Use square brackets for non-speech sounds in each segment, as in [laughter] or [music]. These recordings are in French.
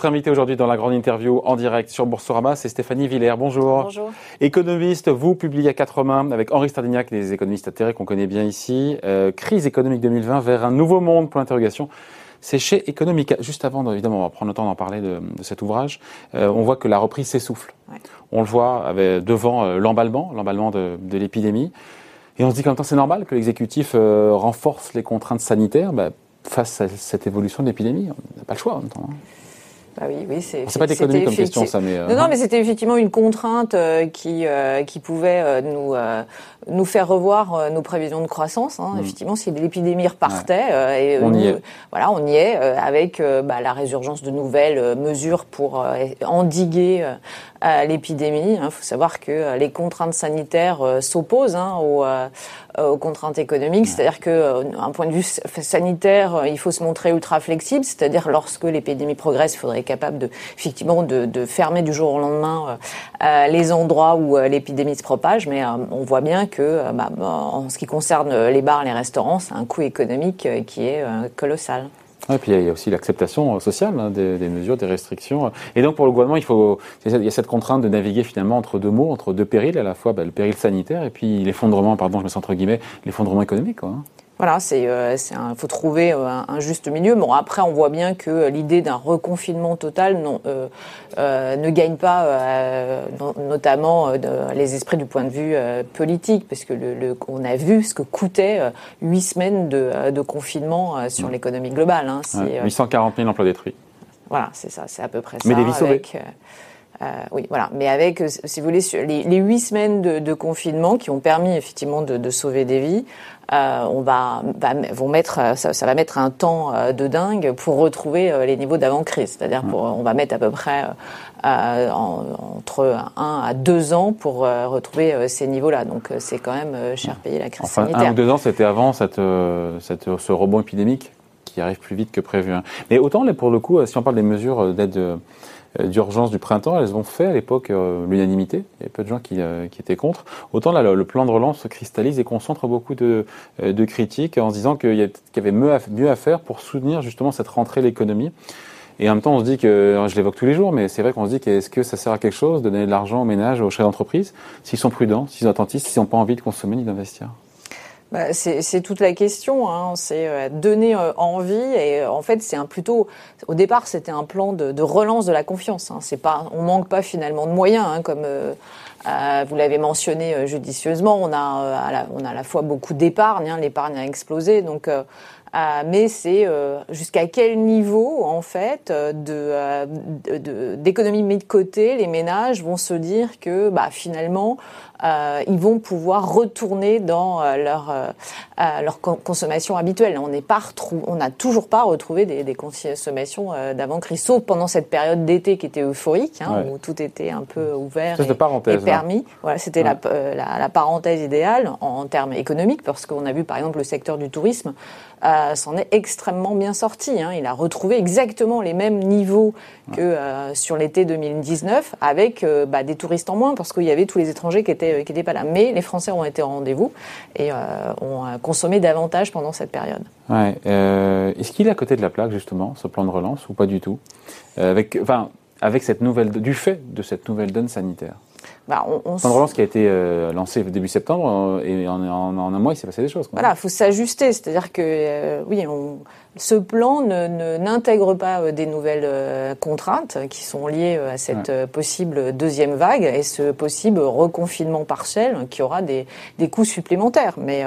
Votre invité aujourd'hui dans la grande interview en direct sur Boursorama, c'est Stéphanie Villers. Bonjour. Bonjour. Économiste, vous publiez à quatre mains avec Henri Stardignac, des économistes atterrés qu'on connaît bien ici, euh, Crise économique 2020 vers un nouveau monde pour l'interrogation. C'est chez Economica. Juste avant, évidemment, on va prendre le temps d'en parler de, de, cet ouvrage. Euh, on voit que la reprise s'essouffle. Ouais. On le voit avec, devant euh, l'emballement, l'emballement de, de l'épidémie. Et on se dit qu'en même temps, c'est normal que l'exécutif renforce les contraintes sanitaires bah, face à cette évolution de l'épidémie. On n'a pas le choix en même temps. Hein. Bah oui, oui, c'est. C'est pas d'économie comme question, ça, mais. Euh... Non, non, mais c'était effectivement une contrainte euh, qui euh, qui pouvait euh, nous nous faire revoir nos prévisions de croissance. Hein. Mm. Effectivement, si l'épidémie repartait, ouais. et on y est. Voilà, on y est avec bah, la résurgence de nouvelles mesures pour endiguer l'épidémie. Il faut savoir que les contraintes sanitaires s'opposent hein, aux, aux, contraintes économiques. C'est-à-dire que, un point de vue sanitaire, il faut se montrer ultra flexible. C'est-à-dire lorsque l'épidémie progresse, il faudrait capable de, effectivement de, de, fermer du jour au lendemain euh, les endroits où euh, l'épidémie se propage, mais euh, on voit bien que bah, en ce qui concerne les bars, les restaurants, c'est un coût économique qui est colossal. Et puis il y a aussi l'acceptation sociale hein, des, mesures, des restrictions. Et donc pour le gouvernement, il faut, il y a cette contrainte de naviguer finalement entre deux mots, entre deux périls, à la fois bah, le péril sanitaire et puis l'effondrement, pardon, je me entre guillemets, l'effondrement économique. Hein. Voilà, c'est euh, un, faut trouver euh, un, un, juste milieu. Bon, après, on voit bien que l'idée d'un reconfinement total non, euh, euh, ne gagne pas, euh, notamment les esprits du point de vue politique, parce que le, le, on a vu ce que coûtait huit semaines de, de confinement sur mmh. l'économie globale. Hein. Ouais, 840 000 emplois détruits. Voilà, c'est ça, c'est à peu près Mais ça. des vies sauvées. Euh, oui, voilà. Mais avec, si vous voulez, les huit semaines de, de, confinement qui ont permis effectivement de, de sauver des vies, euh, on va, va, vont mettre, ça, ça, va mettre un temps euh, de dingue pour retrouver euh, les niveaux d'avant crise. C'est-à-dire, on va mettre à peu près euh, en, entre un à deux ans pour retrouver ces niveaux-là. Donc, c'est quand même cher payé la crise enfin, sanitaire. Un ou deux ans, c'était avant cette, cette, ce rebond épidémique qui arrive plus vite que prévu. Hein. Mais autant, pour le coup, si on parle des mesures d'aide d'urgence du printemps, elles ont fait à l'époque euh, l'unanimité. Il y avait peu de gens qui, euh, qui étaient contre. Autant là, le, plan de relance se cristallise et concentre beaucoup de, de critiques en se disant qu'il y, y, avait mieux à, mieux à, faire pour soutenir justement cette rentrée de l'économie. Et en même temps, on se dit que, je l'évoque tous les jours, mais c'est vrai qu'on se dit qu'est-ce que ça sert à quelque chose de donner de l'argent aux ménages, aux chefs d'entreprise, s'ils sont prudents, s'ils sont attentifs, s'ils n'ont pas envie de consommer ni d'investir? Bah, c'est toute la question. Hein. C'est euh, donner euh, envie et euh, en fait c'est un plutôt. Au départ c'était un plan de, de, relance de la confiance. Hein. C'est pas, on manque pas finalement de moyens hein, comme. Euh, vous l'avez mentionné judicieusement, on a, à la, on a à la fois beaucoup d'épargne, hein, l'épargne a explosé, donc euh, mais c'est euh, jusqu'à quel niveau en fait de d'économie mis de côté les ménages vont se dire que bah, finalement euh, ils vont pouvoir retourner dans euh, leur euh, leur consommation habituelle. On n'est pas on n'a toujours pas retrouvé des, des consommations d'avant crise, sauf pendant cette période d'été qui était euphorique, hein, ouais. où tout était un peu ouvert et, et, permis. Hein. Voilà, c'était ouais. la, la, la, parenthèse idéale en, en termes économiques, parce qu'on a vu par exemple le secteur du tourisme euh, s'en est extrêmement bien sorti. Hein. Il a retrouvé exactement les mêmes niveaux que euh, sur l'été 2019, avec euh, bah, des touristes en moins, parce qu'il y avait tous les étrangers qui étaient qui étaient pas là. Mais les Français ont été au rendez-vous et ont consommé davantage pendant cette période. Ouais. Est-ce qu'il est à côté de la plaque justement, ce plan de relance, ou pas du tout? Avec, enfin, avec cette nouvelle, du fait de cette nouvelle donne sanitaire? Bah, on, on plan de relance qui a été euh, lancé début septembre euh, et en, en, en, un mois il s'est passé des choses. Quoi. Voilà, il faut s'ajuster, c'est-à-dire que euh, oui, on, ce plan n'intègre ne, pas euh, des nouvelles euh, contraintes qui sont liées à cette ouais. possible deuxième vague et ce possible reconfinement partiel qui aura des, des coûts supplémentaires. Mais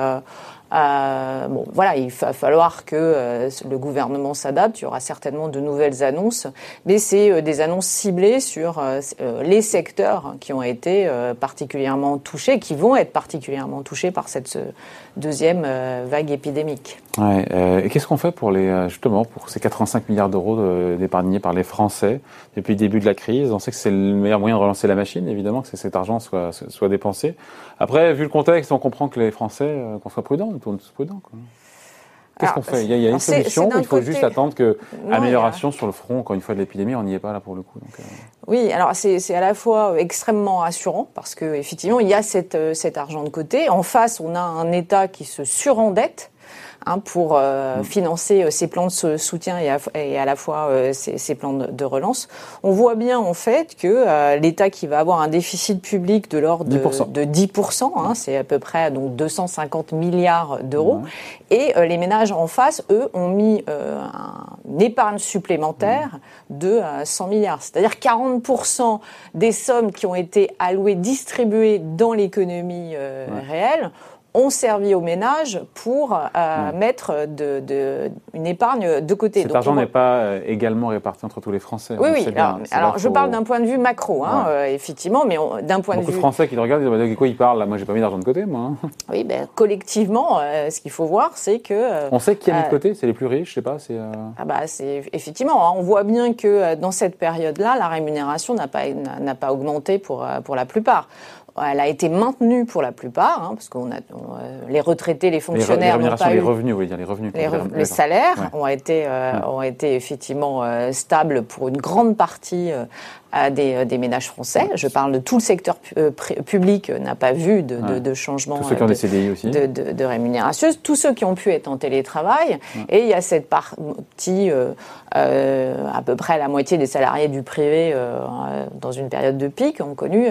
euh, bon, voilà, il va falloir que euh, le gouvernement s'adapte. Il y aura certainement de nouvelles annonces, mais c'est euh, des annonces ciblées sur les secteurs qui ont été particulièrement touchés, qui vont être particulièrement touchés par cette deuxième vague épidémique. Ouais, et qu'est-ce qu'on fait pour les justement pour ces 85 milliards d'euros d'épargnés par les Français depuis le début de la crise? On sait que c'est le meilleur moyen de relancer la machine, évidemment, que cet argent soit soit dépensé. Après, vu le contexte, on comprend que les Français qu'on soit prudents tourne tous prudents. Qu'est-ce qu'on fait? Il y a, il y a une solution il faut côté... juste attendre que non, amélioration a... sur le front, encore une fois, de l'épidémie, on n'y est pas là pour le coup. Donc, euh... Oui, alors c'est à la fois extrêmement rassurant parce que effectivement il y a cette, cet argent de côté. En face, on a un État qui se surendette hein, pour mm. financer ces plans de soutien et à, la fois ces, plans de, relance. On voit bien en fait que l'État qui va avoir un déficit public de l'ordre de 10%, hein, c'est à peu près donc 250 milliards d'euros, et les ménages en face, eux, ont mis une épargne supplémentaire de 100 milliards, c'est-à-dire 40% des sommes qui ont été allouées, distribuées dans l'économie euh, réelle ont servi aux ménages pour euh, mettre de, une épargne de côté. Cet argent n'est pas euh, également réparti entre tous les Français. Oui, oui. Alors, je parle d'un point de vue macro, hein, euh, effectivement, mais d'un point de vue. Beaucoup de Français qui le regardent, ils disent de quoi ils parlent là? Moi, j'ai pas mis d'argent de côté, moi. Hein. [laughs] Oui, ben, collectivement, ce qu'il faut voir, c'est que. on sait qui a mis de côté, c'est les plus riches, je sais pas. C'est. Ah bah, c'est effectivement. Hein, on voit bien que dans cette période-là, la rémunération n'a pas n'a pas augmenté pour pour la plupart. Elle a été maintenue pour la plupart, hein, parce qu'on a les retraités, les fonctionnaires les, pas les revenus, dire les revenus. Les, salaires ont été euh, ont été effectivement euh, stables pour une grande partie euh, des, des, ménages français. Je parle de tout le secteur public n'a pas vu de, de, de changement tous ceux qui ont de, des CDI aussi. de, rémunération. Tous ceux qui ont pu être en télétravail. Et il y a cette partie, à peu près la moitié des salariés du privé dans une période de pic ont connu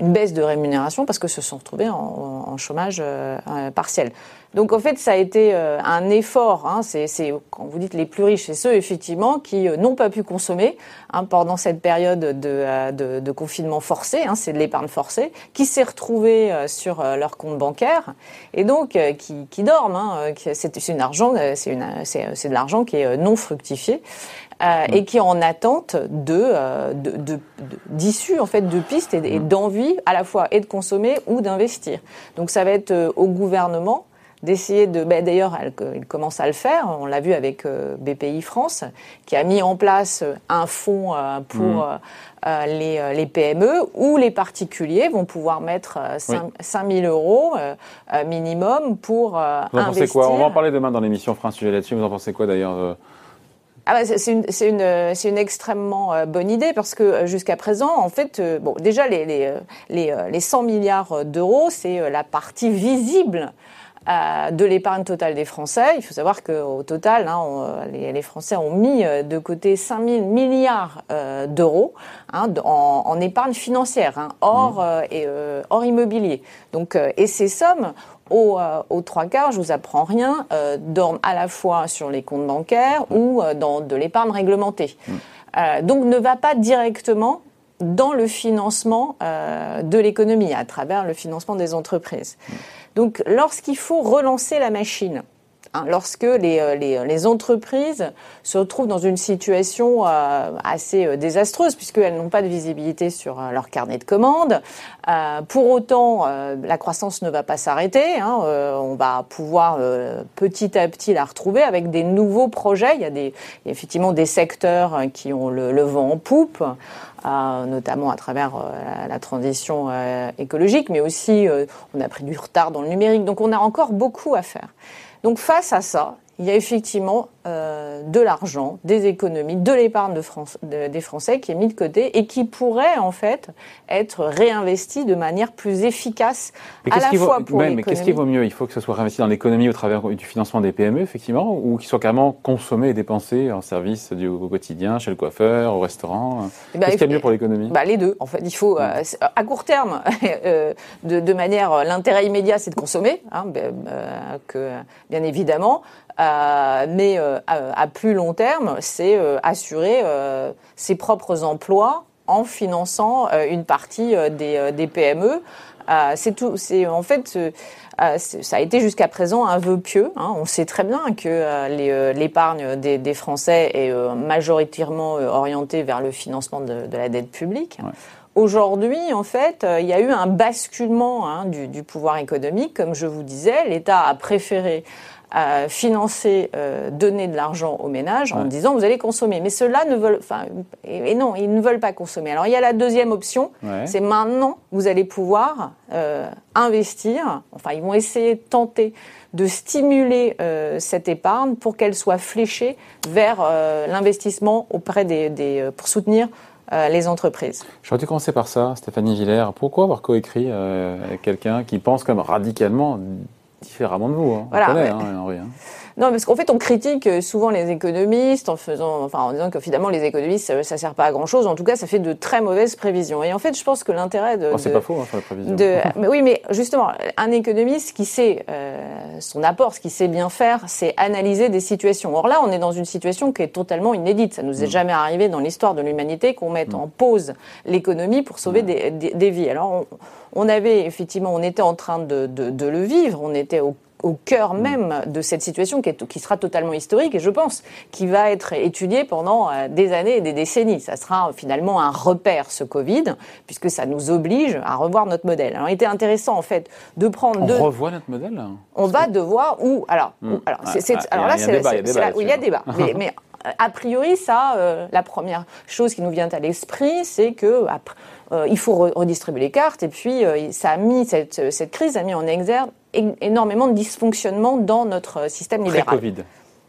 une baisse de rémunération parce que se sont retrouvés en, en chômage euh, partiel. Donc en fait, ça a été euh, un effort. Hein, c'est quand vous dites les plus riches, c'est ceux effectivement qui euh, n'ont pas pu consommer hein, pendant cette période de, de, de confinement forcé. Hein, c'est de l'épargne forcée qui s'est retrouvée sur leur compte bancaire et donc qui, qui dorment. Hein, c'est une argent, c'est de l'argent qui est non fructifié. Euh, et qui est en attente de euh, d'issues en fait de pistes et, mm. d'envie à la fois et de consommer ou d'investir. Donc ça va être euh, au gouvernement d'essayer de. Ben D'ailleurs, il commence à le faire. On l'a vu avec BPI France, qui a mis en place un fonds pour mm. les, les, PME où les particuliers vont pouvoir mettre 5, 000 euros minimum pour vous en investir. Pensez quoi? On va en parler demain dans l'émission France Sujet là-dessus. Vous en pensez quoi d'ailleurs ah bah c'est une, une, une, extrêmement euh, bonne idée parce que euh, jusqu'à présent, en fait, euh, bon, déjà les, les, les, les 100 milliards d'euros, c'est la partie visible de l'épargne totale des Français. Il faut savoir qu'au total, hein, les, les, Français ont mis de côté 5 000 milliards d'euros hein, en, en, épargne financière, hein, hors, mmh. et, hors immobilier. Donc, et ces sommes aux, euh, aux, trois quarts, je vous apprends rien, euh, dorment à la fois sur les comptes bancaires ou euh, dans de l'épargne réglementée. Mm. Euh, donc ne va pas directement dans le financement de l'économie, à travers le financement des entreprises. Mm. Donc lorsqu'il faut relancer la machine, Hein, lorsque les, euh, les, les, entreprises se retrouvent dans une situation euh, assez euh, désastreuse puisqu'elles n'ont pas de visibilité sur leur carnet de commandes. pour autant, la croissance ne va pas s'arrêter. Hein, on va pouvoir petit à petit la retrouver avec des nouveaux projets. Il y a, des, effectivement des secteurs qui ont le, le vent en poupe. Euh, notamment à travers la, transition euh, écologique, mais aussi on a pris du retard dans le numérique. Donc on a encore beaucoup à faire. Donc face à ça, il y a effectivement euh, de l'argent, des économies, de l'épargne de France, des Français qui est mis de côté et qui pourrait en fait être réinvesti de manière plus efficace à la fois pour. Mais qu'est-ce qui vaut mieux? Il faut que ce soit réinvesti dans l'économie au travers du financement des PME, effectivement, ou qu'il soit carrément consommé et dépensé en service du, au quotidien, chez le coiffeur, au restaurant eh ben, Qu'est-ce qui est mieux pour l'économie? bah, Les deux. En fait, il faut, euh, à court terme, [laughs] euh, de, de, manière, l'intérêt immédiat, c'est de consommer, hein, ben, que, bien évidemment. Euh, mais euh, à, plus long terme, c'est euh, assurer ses propres emplois en finançant une partie des, des PME. c'est tout. C'est en fait. ça a été jusqu'à présent un vœu pieux. Hein. On sait très bien que l'épargne des, des, Français est majoritairement orientée vers le financement de, de la dette publique. Aujourd'hui, en fait, il y a eu un basculement hein, du, du, pouvoir économique. Comme je vous disais, l'État a préféré à financer, euh, donner de l'argent aux ménages en disant vous allez consommer. Mais ceux-là ne veulent, enfin, et, non, ils ne veulent pas consommer. Alors il y a la deuxième option, c'est maintenant vous allez pouvoir euh, investir. Enfin, ils vont essayer de tenter de stimuler euh, cette épargne pour qu'elle soit fléchée vers euh, l'investissement auprès des, des euh, pour soutenir euh, les entreprises. J'aurais dû commencer par ça, Stéphanie Villers. Pourquoi avoir coécrit quelqu'un qui pense comme radicalement différemment de vous. Hein. Voilà, on connaît, hein, Henri, hein. Non, parce qu'en fait, on critique souvent les économistes en faisant, enfin, en disant que finalement les économistes, ça, ça sert pas à grand chose. En tout cas, ça fait de très mauvaises prévisions. Et en fait, je pense que l'intérêt de, Oh, c'est pas faux hein, sur les prévisions. de- [laughs] mais oui, mais justement, un économiste qui sait euh, son apport, ce qu'il sait bien faire, c'est analyser des situations. Or là, on est dans une situation qui est totalement inédite. Ça nous Mm. est jamais arrivé dans l'histoire de l'humanité qu'on mette en pause l'économie pour sauver Mm. des, des- des vies. Alors, on, on avait effectivement, on était en train de, de- de le vivre. On était au au cœur Mm. même de cette situation qui, est, qui sera totalement historique et je pense qui va être étudiée pendant euh, des années et des décennies. Ça sera euh, finalement un repère, ce Covid, puisque ça nous oblige à revoir notre modèle. Alors, il était intéressant en fait de prendre On deux. revoit notre modèle On va devoir où alors, où- alors, Ah, ah, là c'est là- oui, il y a débat. mais, mais, euh, a priori ça, euh, la première chose qui nous vient à l'esprit, c'est que après, euh, il faut re- redistribuer les cartes et puis euh, ça a mis cette, cette crise a mis en exergue énormément de dysfonctionnements dans notre système libéral. Pré-Covid.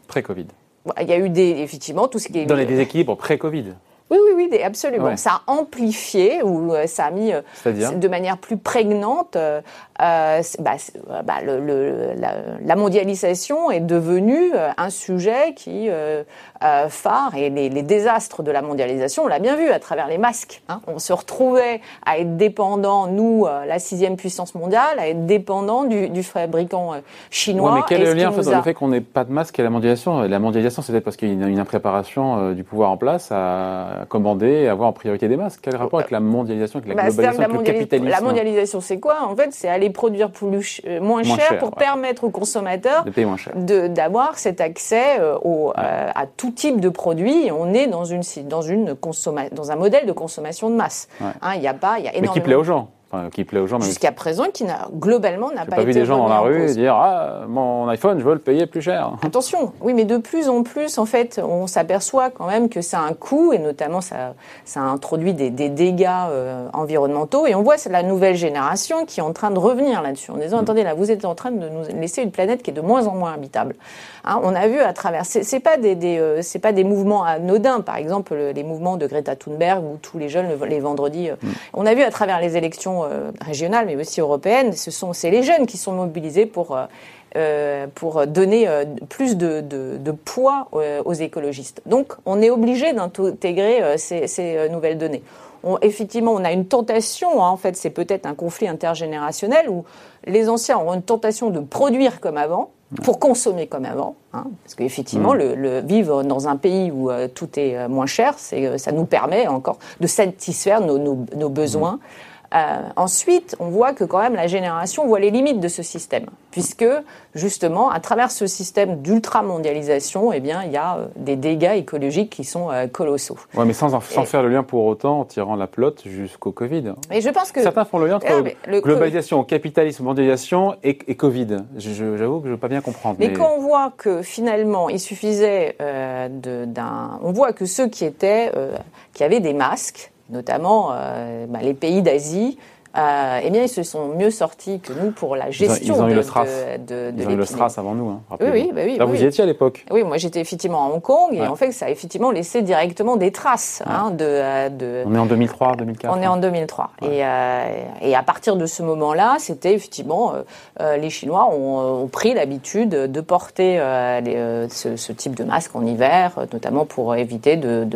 Pré-Covid. Il y a eu des effectivement tout ce qui est Dans les déséquilibres pré-Covid. Oui, oui, oui, absolument. Ouais. Ça a amplifié ou euh, ça a mis euh, de manière plus prégnante. euh, euh, bah, euh, bah, le- le- la, la mondialisation est devenue euh, un sujet qui euh, phare et les, les désastres de la mondialisation, on l'a bien vu à travers les masques. hein. On se retrouvait à être dépendant, nous, la sixième puissance mondiale, à être dépendant du, du fabricant chinois. Ouais, mais quel est le lien en fait, nous dans a- le fait qu'on n'ait pas de masque et la mondialisation? La mondialisation, c'est peut-être parce qu'il y a une, impréparation du pouvoir en place à commander et avoir en priorité des masques. Quel rapport avec la mondialisation, avec la Bah, globalisation, avec le la, mondialis- capitalisme la mondialisation, c'est quoi En fait, c'est aller produire plus euh, moins, Moins cher, cher, pour ouais. permettre aux consommateurs d'avoir cet accès euh, au, euh, à tout type de produits. On est dans, une, dans, une consomma- dans un modèle de consommation de masse. Ouais. Hein, Il y a pas, il y a Mais qui plaît énormément. aux gens? Enfin, qui plaît aux gens, Jusqu'à présent, qui n'a globalement n'a pas, pas été vu des gens dans la rue dire Ah, mon iPhone, je veux le payer plus cher. [laughs] Attention, oui, mais de plus en plus, en fait, on s'aperçoit quand même que ça a un coût, et notamment ça, ça introduit des, des dégâts euh, environnementaux. Et on voit c'est la nouvelle génération qui est en train de revenir là-dessus, en disant attendez, là, vous êtes en train de nous laisser une planète qui est de moins en moins habitable. Hein, on a vu à travers, c'est pas des, des euh, c'est pas des mouvements anodins, par exemple le- les mouvements de Greta Thunberg ou tous les jeunes le- les vendredis. euh, On a vu à travers les élections euh, régionales, mais aussi européennes, ce sont c'est les jeunes qui sont mobilisés pour euh, euh, pour donner euh, plus de, de- de poids euh, aux écologistes. Donc, on est obligé d'intégrer ces, ces, nouvelles données. On- effectivement, on a une tentation, hein, en fait, c'est peut-être un conflit intergénérationnel où les anciens auront une tentation de produire comme avant, pour consommer comme avant, hein, parce qu'effectivement, le, le vivre dans un pays où tout est moins cher, ça nous permet encore de satisfaire nos, nos- nos besoins. Euh, ensuite, on voit que quand même la génération voit les limites de ce système, puisque justement, à travers ce système d'ultra-mondialisation, eh bien, il y a euh, des dégâts écologiques qui sont euh, colossaux. Ouais, mais sans, sans Et- faire le lien pour autant en tirant la pelote jusqu'au Covid. Et je pense que Certains font le lien entre Ah, le- globalisation, capitalisme, mondialisation et, et Covid. J'avoue que je ne veux pas bien comprendre. Mais quand on voit que finalement il suffisait d'un, on voit que ceux qui étaient, qui avaient des masques, notamment euh, bah, les pays d'Asie, euh, eh bien ils se sont mieux sortis que nous pour la ils ont, gestion ils ont eu de, le SRAS. de, de- de Ils ont eu le. SRAS avant nous. Hein, Oui, oui, bah oui, Là, oui, vous y étiez à l'époque. Oui, moi j'étais effectivement à Hong Kong et Ouais. en fait ça a effectivement laissé directement des traces hein, de, euh, On est en 2003, 2004. On est en 2003. Et, euh, et à partir de ce moment-là, c'était effectivement, euh, les Chinois ont, ont pris l'habitude de porter les, ce, ce type de masque en hiver, notamment pour éviter de,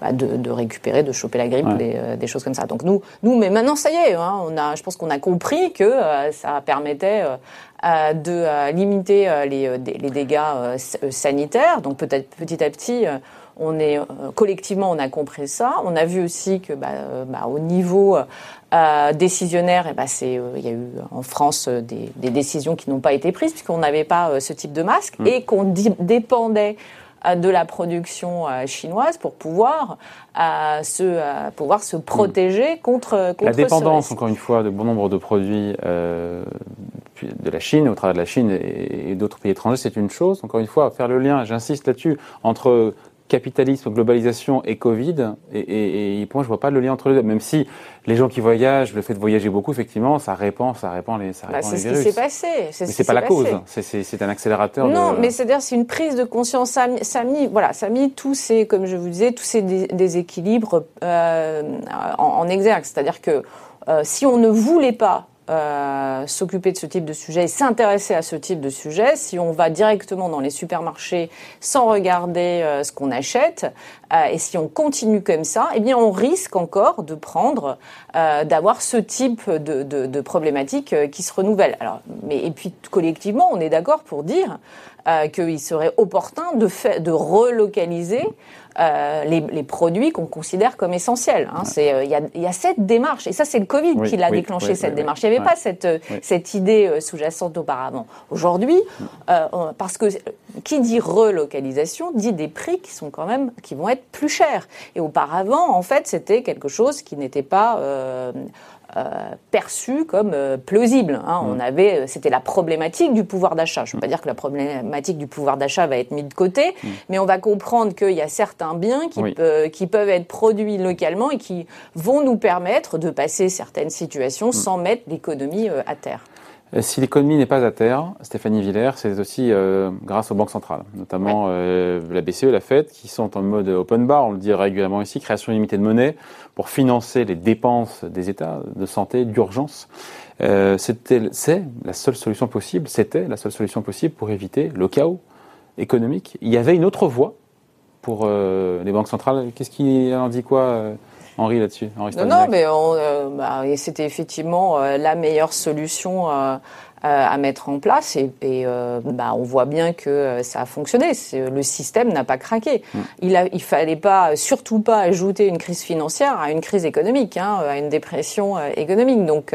bah, de, récupérer, de choper la grippe, des, des choses comme ça. Donc nous, nous mais maintenant ça y est, hein, on a, je pense qu'on a compris que euh, ça permettait euh, euh, de limiter les, les dégâts sanitaires. Donc peut-être petit à petit, on est collectivement, on a compris ça. On a vu aussi que bah, bah, au niveau euh, décisionnaire, eh ben, c'est, euh, il y a eu en France euh, des, des décisions qui n'ont pas été prises puisqu'on n'avait pas ce type de masque et qu'on dépendait de la production euh, chinoise pour pouvoir euh, se euh, pouvoir se protéger contre contre La ce dépendance, encore une fois, de bon nombre de produits de la Chine, au travers de la Chine et d'autres pays étrangers, c'est une chose. Encore une fois, faire le lien, j'insiste là-dessus, entre capitalisme, globalisation et Covid. Et, et- et pour moi, je vois pas le lien entre les deux. Même si les gens qui voyagent, le fait de voyager beaucoup, effectivement, ça répand, ça répand les, ça Bah, répand c'est ce qui virus. s'est passé. Mais ce qui c'est pas la passé. cause. C'est- C'est c'est un accélérateur. Non, de... mais c'est-à-dire c'est une prise de conscience. Ça ça mis- voilà, ça mis tous ces, comme je vous disais, tous ces dé- déséquilibres euh, en, en exergue. C'est-à-dire que euh, si on ne voulait pas euh, s'occuper de ce type de sujet et s'intéresser à ce type de sujet, si on va directement dans les supermarchés sans regarder euh, ce qu'on achète, euh, et si on continue comme ça, eh bien on risque encore de prendre, euh, d'avoir ce type de, de, de problématiques qui se renouvellent. Alors, mais et puis collectivement, on est d'accord pour dire qu'il serait opportun de, fait, de relocaliser euh, les, les, produits qu'on considère comme essentiels. Hein. C'est il y, a, y, a, cette démarche et ça c'est le Covid oui, qui l'a oui, déclenché oui, cette démarche. Il n'y avait pas cette cette idée euh, sous-jacente auparavant. Aujourd'hui, euh, parce que qui dit relocalisation dit des prix qui sont quand même qui vont être plus chers. Et auparavant, en fait, c'était quelque chose qui n'était pas euh, euh, perçu comme euh, plausible. Hein. On avait, euh, c'était la problématique du pouvoir d'achat. Je ne veux pas dire que la problématique du pouvoir d'achat va être mise de côté, mm. mais on va comprendre qu'il y a certains biens qui, oui. euh, qui, peuvent être produits localement et qui vont nous permettre de passer certaines situations mm. sans mettre l'économie à terre. Si l'économie n'est pas à terre, Stéphanie Villers, c'est aussi euh, grâce aux banques centrales, notamment euh, la BCE, la Fed, qui sont en mode open bar, on le dit régulièrement ici, création limitée de monnaie pour financer les dépenses des États de santé d'urgence. Euh, c'était, c'est la seule solution possible, c'était la seule solution possible pour éviter le chaos économique. Il y avait une autre voie pour euh, les banques centrales. Qu'est-ce qui en dit quoi euh, Henri là-dessus Non, non, mais euh, bah, c'était effectivement euh, la meilleure solution euh, à mettre en place et, et bah, on voit bien que ça a fonctionné. Le système n'a pas craqué. Mm. Il, a, il fallait pas, surtout pas ajouter une crise financière à une crise économique, hein, à une dépression économique. Donc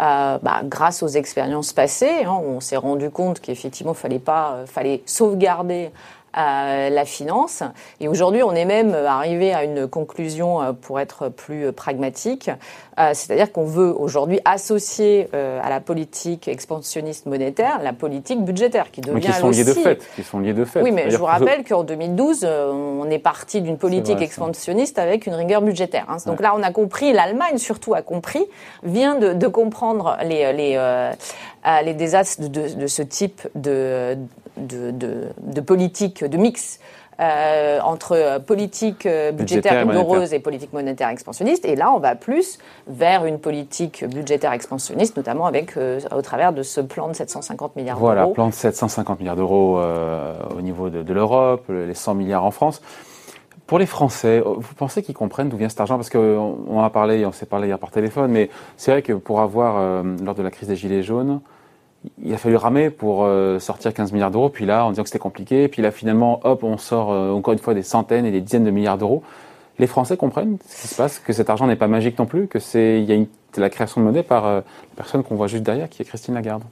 euh, bah, grâce aux expériences passées, hein, on s'est rendu compte qu'effectivement, fallait pas, fallait sauvegarder à la finance. Et aujourd'hui, on est même arrivé à une conclusion euh, pour être plus pragmatique, euh, c'est-à-dire qu'on veut aujourd'hui associer euh, à la politique expansionniste monétaire la politique budgétaire, qui devient qui sont liés de fait. Qui sont liés de fait. Oui, mais je vous rappelle qu'en 2012, on est parti d'une politique vrai, expansionniste avec une rigueur budgétaire. Hein. Donc ouais. là, on a compris, l'Allemagne surtout a compris, vient de, de comprendre les, les, euh, les désastres de, de, de, ce type de, de, de, de politique, de mix euh, entre politique budgétaire rigoureuse et politique monétaire expansionniste. Et là, on va plus vers une politique budgétaire expansionniste, notamment avec, euh, au travers de ce plan de 750 milliards d'euros. Voilà, plan de 750 milliards d'euros euh, au niveau de, de l'Europe, les 100 milliards en France. Pour les Français, vous pensez qu'ils comprennent d'où vient cet argent? Parce qu'on on a parlé, on s'est parlé hier par téléphone, mais c'est vrai que pour avoir, euh, lors de la crise des Gilets jaunes, il a fallu ramer pour euh, sortir 15 milliards d'euros, puis là, en disant que c'était compliqué, puis là, finalement, hop, on sort euh, encore une fois des centaines et des dizaines de milliards d'euros. Les Français comprennent ce qui se passe, que cet argent n'est pas magique non plus, que c'est il y a la création de monnaie par euh, la personne qu'on voit juste derrière, qui est Christine Lagarde.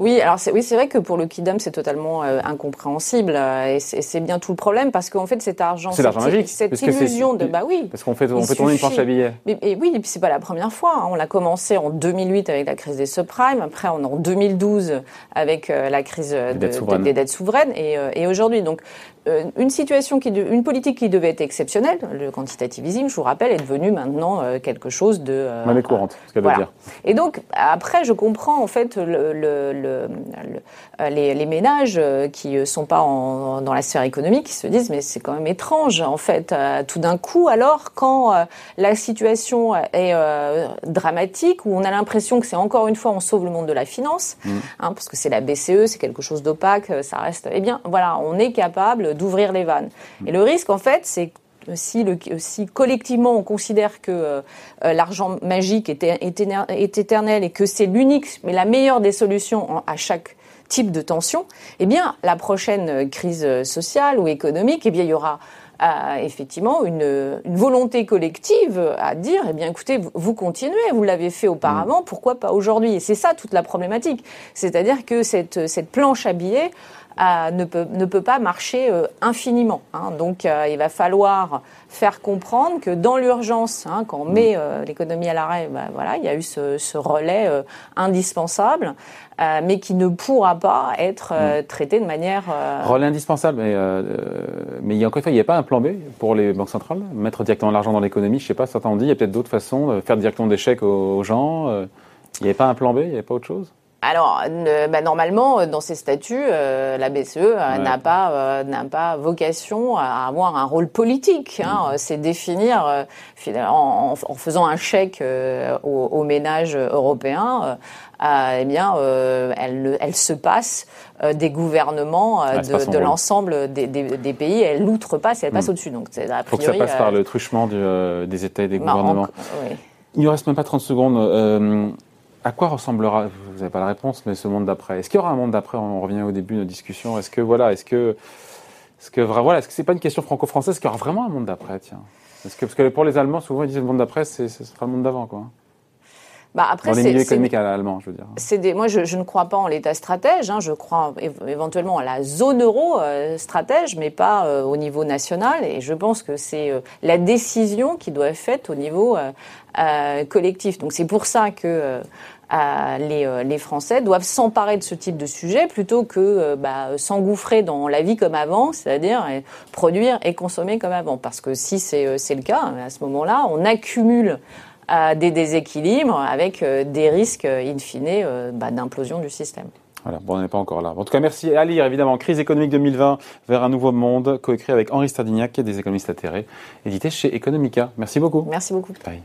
Oui, alors c'est oui, vrai que pour le Kidam, c'est totalement euh, incompréhensible euh, et c'est bien tout le problème parce qu'en fait cet argent, l'argent magique, cette illusion de bah oui, parce qu'on fait on fait tourner une planche à billets. Mais, et oui, et puis c'est pas la première fois. Hein. On l'a commencé en 2008 avec la crise des subprimes, après on en 2012 avec euh, la crise de, dettes de, des dettes souveraines et, et aujourd'hui donc une situation qui, une politique qui devait être exceptionnelle, le quantitative easing, je vous rappelle, est devenu maintenant euh, quelque chose de euh, monnaie courante. Ce qu'elle voilà. veut dire. Et donc après, je comprends en fait le, le, le, les, les, ménages qui sont pas en, dans la sphère économique, qui se disent mais c'est quand même étrange en fait. tout d'un coup, alors quand la situation est dramatique, où on a l'impression que c'est encore une fois on sauve le monde de la finance, mmh. hein, parce que c'est la BCE, c'est quelque chose d'opaque, ça reste. Eh bien, voilà, on est capable d'ouvrir les vannes. Et le risque, en fait, c'est si, le, si collectivement on considère que euh, l'argent magique est, est, est, éternel et que c'est l'unique, mais la meilleure des solutions en, à chaque type de tension, eh bien, la prochaine crise sociale ou économique, eh bien, il y aura euh, effectivement une, une, volonté collective à dire, eh bien, écoutez, vous, vous continuez, vous l'avez fait auparavant, pourquoi pas aujourd'hui? Et c'est ça toute la problématique. C'est-à-dire que cette, cette planche à billets, euh, ne, peut, ne peut pas marcher euh, infiniment. Hein. Donc euh, il va falloir faire comprendre que dans l'urgence, hein, quand on met l'économie à l'arrêt, ben, voilà, il y a eu ce, ce relais indispensable, mais qui ne pourra pas être mm. traité de manière... Relais indispensable, mais, mais il y a encore une fois, il n'y a pas un plan B pour les banques centrales? Mettre directement l'argent dans l'économie, je ne sais pas, certains ont dit, il y a peut-être d'autres façons, de faire directement des chèques aux, aux gens. il n'y avait pas un plan B, il n'y avait pas autre chose? Alors, bah, normalement, dans ces statuts, la BCE n'a pas n'a pas vocation à avoir un rôle politique. Hein. Mm. C'est définir en, en, faisant un chèque aux, aux, ménages européens eh bien, euh, elle, elle, se passe euh, des gouvernements euh, de, de l'ensemble des, des, des, pays. Elle l'outrepasse et elle passe hmm. au-dessus. Donc, c'est priori, Faut que ça passe par le truchement du, des États et des bah, gouvernements. oui. Il ne reste même pas 30 secondes. À quoi ressemblera, vous n'avez pas la réponse, mais ce monde d'après? Est-ce qu'il y aura un monde d'après? On revient au début de nos discussions. Est-ce que voilà, est-ce que, est-ce que voilà, c'est pas une question franco-française Est-ce qu'il y aura vraiment un monde d'après? Tiens, est-ce que parce que pour les Allemands, souvent ils disent le monde d'après, ce sera le monde d'avant, quoi. Bah après, Dans les milieux économiques allemands, je veux dire. Des, moi, je, je, ne crois pas en l'État stratège. Hein, je crois éventuellement à la zone euro euh, stratège, mais pas euh, au niveau national. Et je pense que c'est euh, la décision qui doit être faite au niveau euh, collectif. Donc c'est pour ça que les, les, Français doivent s'emparer de ce type de sujet plutôt que bah, s'engouffrer dans la vie comme avant, c'est-à-dire produire et consommer comme avant. Parce que si c'est le cas, à ce moment-là, on accumule à des déséquilibres avec euh, des risques euh, in fine euh, bah, d'implosion du système. Voilà, bon, on n'est pas encore là. En tout cas, merci à lire, évidemment, Crise économique 2020 vers un nouveau monde, coécrit avec Henri Stardignac, des économistes atterrés, édité chez Economica. Merci beaucoup. Merci beaucoup. Bye.